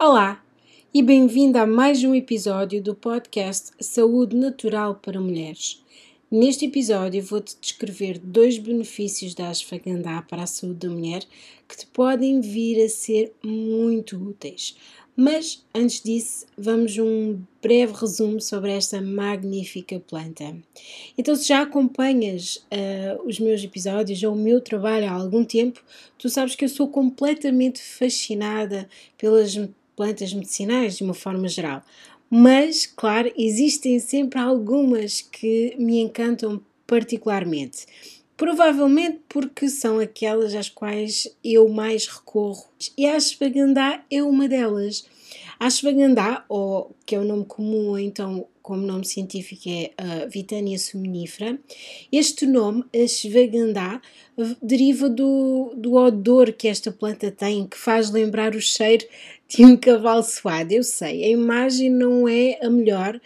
Olá e bem-vindo a mais um episódio do podcast Saúde Natural para Mulheres. Neste episódio vou-te descrever dois benefícios da ashwagandha para a saúde da mulher que te podem vir a ser muito úteis. Mas antes disso, vamos um breve resumo sobre esta magnífica planta. Então, se já acompanhas uh, os meus episódios ou o meu trabalho há algum tempo, tu sabes que eu sou completamente fascinada pelas plantas medicinais de uma forma geral. Mas, claro, existem sempre algumas que me encantam particularmente. Provavelmente porque são aquelas às quais eu mais recorro. E a ashwagandha é uma delas. A ashwagandha, ou que é o nome comum, então como nome científico é a Vitania suminifera. Este nome, ashwagandha, deriva do, do odor que esta planta tem, que faz lembrar o cheiro de um cavalo suado. Eu sei, a imagem não é a melhor,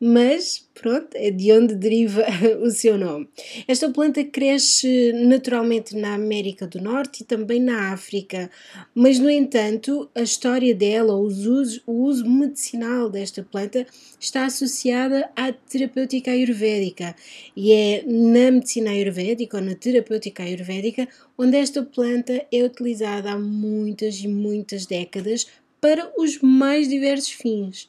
mas pronto, é de onde deriva o seu nome. Esta planta cresce naturalmente na América do Norte e também na África, mas no entanto, a história dela, os usos, o uso medicinal desta planta está associada à terapêutica ayurvédica e é na medicina ayurvédica ou na terapêutica ayurvédica onde esta planta é utilizada há muitas e muitas décadas para os mais diversos fins.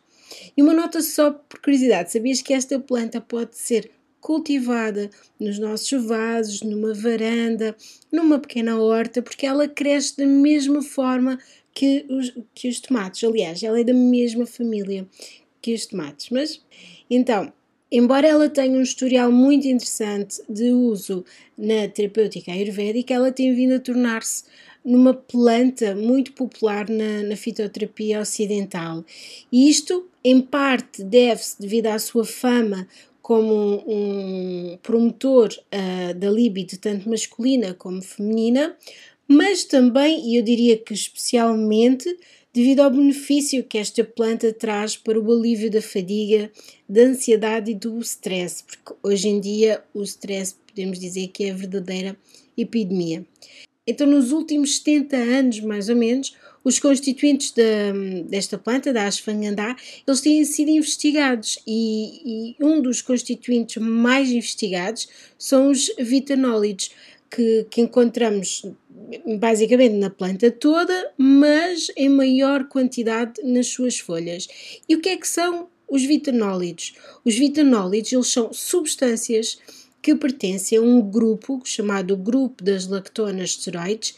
E uma nota só por curiosidade: sabias que esta planta pode ser cultivada nos nossos vasos, numa varanda, numa pequena horta, porque ela cresce da mesma forma que os, que os tomates. Aliás, ela é da mesma família que os tomates. Mas então, embora ela tenha um historial muito interessante de uso na terapêutica ayurvédica, ela tem vindo a tornar-se numa planta muito popular na, na fitoterapia ocidental. E isto, em parte, deve-se devido à sua fama como um promotor uh, da libido tanto masculina como feminina, mas também, e eu diria que especialmente, devido ao benefício que esta planta traz para o alívio da fadiga, da ansiedade e do stress, porque hoje em dia o stress podemos dizer que é a verdadeira epidemia. Então, nos últimos 70 anos, mais ou menos, os constituintes de, desta planta, da ashwagandha, eles têm sido investigados e, e, um dos constituintes mais investigados são os vitanólidos, que, que encontramos basicamente na planta toda, mas em maior quantidade nas suas folhas. E o que é que são os vitanólidos? Os vitanólidos, eles são substâncias que pertence a um grupo chamado Grupo das Lactonas Steroides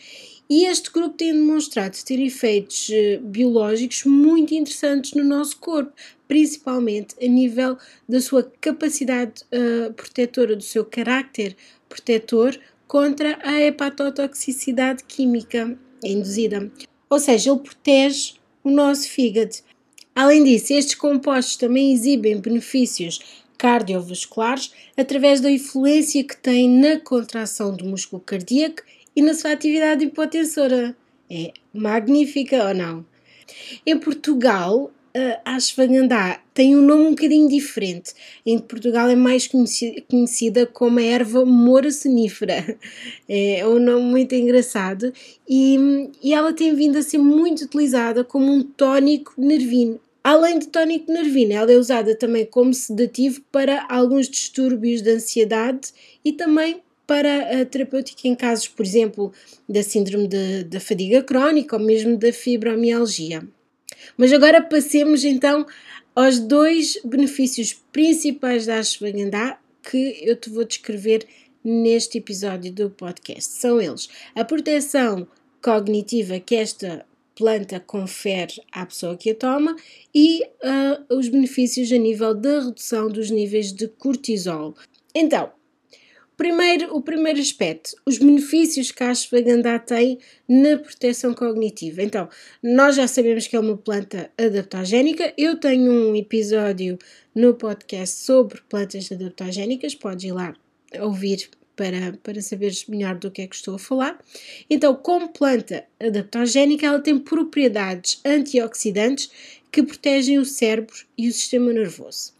e este grupo tem demonstrado ter efeitos eh, biológicos muito interessantes no nosso corpo, principalmente a nível da sua capacidade uh, protetora, do seu caráter protetor contra a hepatotoxicidade química induzida. Ou seja, ele protege o nosso fígado. Além disso, estes compostos também exibem benefícios cardiovasculares através da influência que tem na contração do músculo cardíaco e na sua atividade hipotensora. É magnífica ou não? Em Portugal, a ashwagandha tem um nome um bocadinho diferente. Em Portugal é mais conhecida como a erva moura sonífera. É um nome muito engraçado e, e ela tem vindo a ser muito utilizada como um tónico nervino Além de tónico nervino, ela é usada também como sedativo para alguns distúrbios de ansiedade e também para a terapêutica em casos, por exemplo, da síndrome da fadiga crónica ou mesmo da fibromialgia. Mas agora passemos então aos dois benefícios principais da ashwagandha que eu te vou descrever neste episódio do podcast. São eles a proteção cognitiva que esta planta confere à pessoa que a toma e uh, os benefícios a nível da redução dos níveis de cortisol. Então, primeiro, o primeiro aspecto, os benefícios que a ashwagandha tem na proteção cognitiva. Então, nós já sabemos que é uma planta adaptogénica. Eu tenho um episódio no podcast sobre plantas adaptogénicas, podes ir lá ouvir para, para saberes melhor do que é que estou a falar. Então, como planta adaptogénica, ela tem propriedades antioxidantes que protegem o cérebro e o sistema nervoso.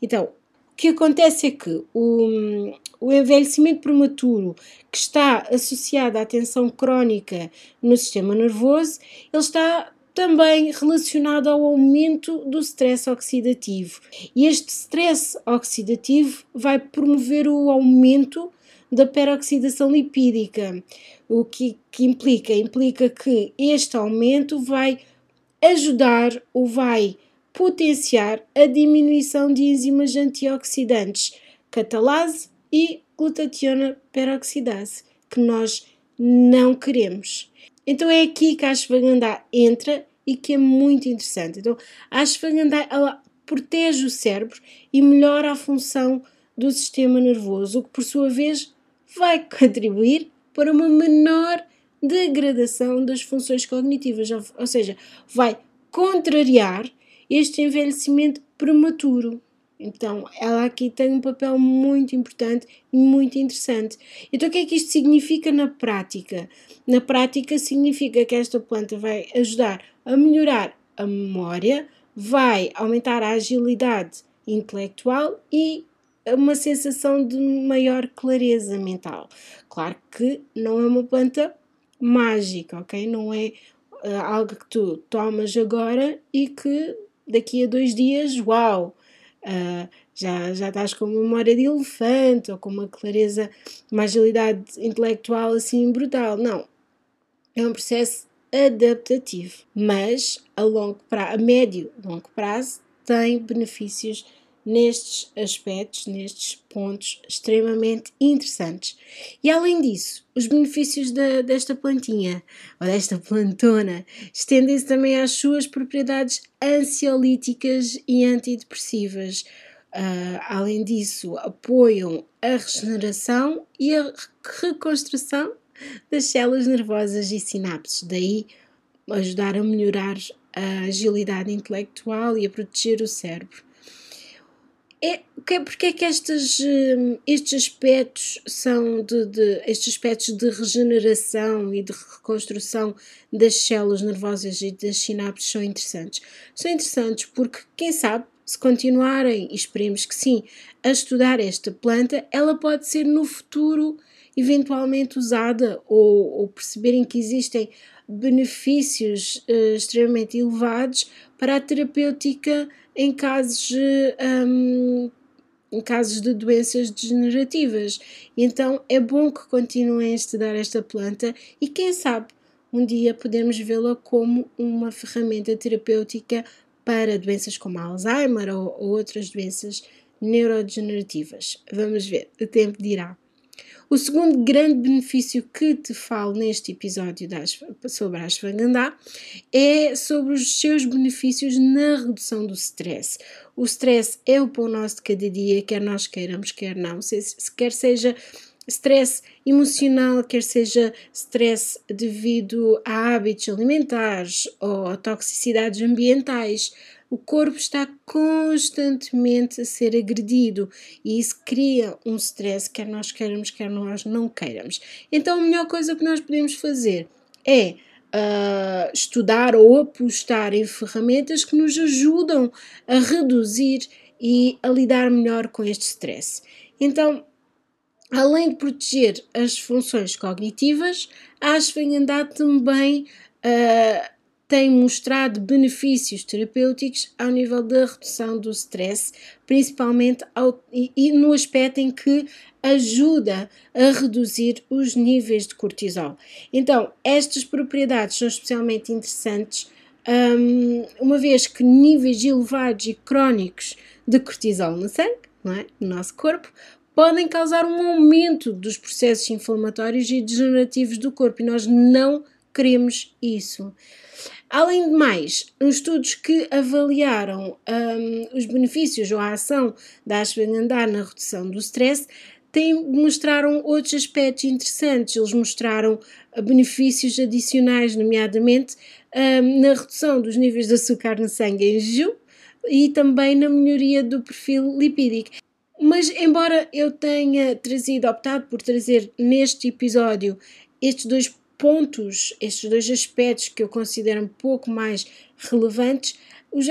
Então, o que acontece é que o, o envelhecimento prematuro, que está associado à tensão crónica no sistema nervoso, ele está também relacionado ao aumento do stress oxidativo. E este stress oxidativo vai promover o aumento da peroxidação lipídica. O que, que implica? Implica que este aumento vai ajudar ou vai potenciar a diminuição de enzimas antioxidantes, catalase e glutationa peroxidase, que nós não queremos. Então é aqui que a ashwagandha entra e que é muito interessante. Então, a ashwagandha ela protege o cérebro e melhora a função do sistema nervoso, o que por sua vez vai contribuir para uma menor degradação das funções cognitivas, ou seja, vai contrariar este envelhecimento prematuro. Então, ela aqui tem um papel muito importante e muito interessante. Então, o que é que isto significa na prática? Na prática, significa que esta planta vai ajudar a melhorar a memória, vai aumentar a agilidade intelectual e uma sensação de maior clareza mental. Claro que não é uma planta mágica, ok? Não é uh, algo que tu tomas agora e que daqui a dois dias, uau, uh, já, já estás com uma memória de elefante ou com uma clareza, uma agilidade intelectual assim brutal. Não. É um processo adaptativo, mas a longo prazo, a médio longo prazo tem benefícios nestes aspectos, nestes pontos extremamente interessantes. E além disso, os benefícios desta plantinha ou desta plantona estendem-se também às suas propriedades ansiolíticas e antidepressivas. Uh, além disso, apoiam a regeneração e a reconstrução das células nervosas e sinapses, daí ajudar a melhorar a agilidade intelectual e a proteger o cérebro. É, porque é que estes, hum, estes aspectos são de, de, estes aspectos de regeneração e de reconstrução das células nervosas e das sinapses são interessantes? São interessantes porque, quem sabe, se continuarem, e esperemos que sim, a estudar esta planta, ela pode ser no futuro eventualmente usada ou, ou perceberem que existem benefícios uh, extremamente elevados para a terapêutica em casos, um, em casos de doenças degenerativas. Então é bom que continuem a estudar esta planta e quem sabe um dia podemos vê-la como uma ferramenta terapêutica para doenças como Alzheimer ou, ou outras doenças neurodegenerativas. Vamos ver, o tempo dirá. O segundo grande benefício que te falo neste episódio das, sobre a ashwagandha é sobre os seus benefícios na redução do stress. O stress é o pão nosso de cada dia, quer nós queiramos, quer não, se, quer seja stress emocional, quer seja stress devido a hábitos alimentares ou a toxicidades ambientais o corpo está constantemente a ser agredido e isso cria um stress, quer nós queiramos, quer nós não queiramos. Então, a melhor coisa que nós podemos fazer é uh, estudar ou apostar em ferramentas que nos ajudam a reduzir e a lidar melhor com este stress. Então, além de proteger as funções cognitivas, a ashwagandha também uh, tem mostrado benefícios terapêuticos ao nível da redução do stress, principalmente ao, e, e, no aspecto em que ajuda a reduzir os níveis de cortisol. Então, estas propriedades são especialmente interessantes, um, uma vez que níveis elevados e crónicos de cortisol no sangue, é? no nosso corpo, podem causar um aumento dos processos inflamatórios e degenerativos do corpo e nós não queremos isso. Além de mais, estudos que avaliaram um, os benefícios ou a ação da ashwagandha na redução do stress, tem, mostraram outros aspectos interessantes. Eles mostraram uh, benefícios adicionais, nomeadamente um, na redução dos níveis de açúcar no sangue em jejum e também na melhoria do perfil lipídico. Mas, embora eu tenha trazido, optado por trazer neste episódio estes dois pontos, estes dois aspectos que eu considero um pouco mais relevantes,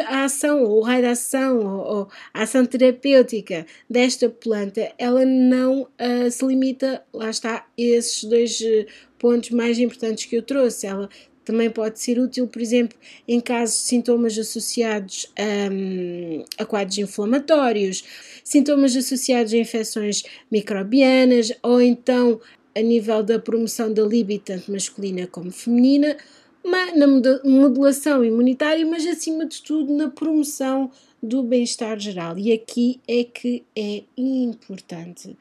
a ação, o raio de ação, ou, ou, a ação terapêutica desta planta, ela não uh, se limita, lá está, esses dois uh, pontos mais importantes que eu trouxe. Ela Também pode ser útil, por exemplo, em casos de sintomas associados a, a quadros inflamatórios, sintomas associados a infecções microbianas ou então a nível da promoção da libido, tanto masculina como feminina, na modulação imunitária, mas acima de tudo na promoção do bem-estar geral. E aqui é que é importante.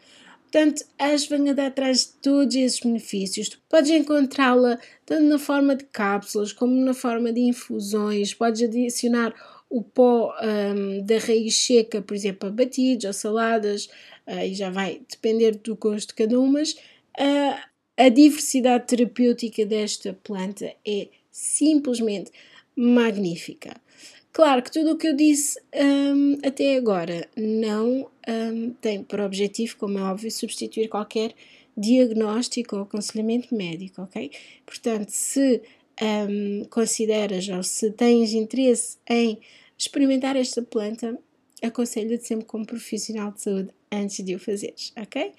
Portanto, a ashwagandha traz todos esses benefícios. Tu podes encontrá-la tanto na forma de cápsulas como na forma de infusões. Podes adicionar o pó um, da raiz seca, por exemplo, a batidos ou saladas, uh, e já vai depender do gosto de cada um, mas uh, a diversidade terapêutica desta planta é simplesmente magnífica. Claro que tudo o que eu disse um, até agora não um, tem por objetivo, como é óbvio, substituir qualquer diagnóstico ou aconselhamento médico, ok? Portanto, se um, consideras ou se tens interesse em experimentar esta planta, aconselho-te sempre como profissional de saúde antes de o fazeres, ok?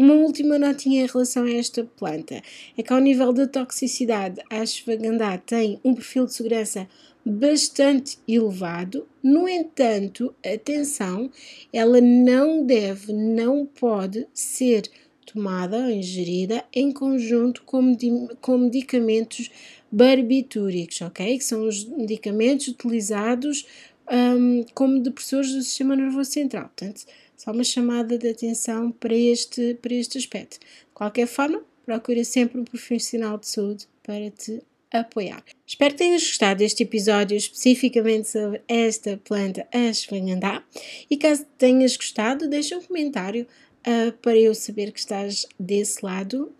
Uma última notinha em relação a esta planta é que, ao nível da toxicidade, a ashwagandha tem um perfil de segurança bastante elevado. No entanto, atenção, ela não deve, não pode ser tomada ou ingerida em conjunto com, com medicamentos barbitúricos, ok? Que são os medicamentos utilizados um, como depressores do sistema nervoso central. Portanto, só uma chamada de atenção para este, para este aspecto. De qualquer forma, procura sempre um profissional de saúde para te apoiar. Espero que tenhas gostado deste episódio especificamente sobre esta planta ashwagandha e caso tenhas gostado, deixa um comentário uh, para eu saber que estás desse lado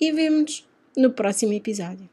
e vemos no próximo episódio.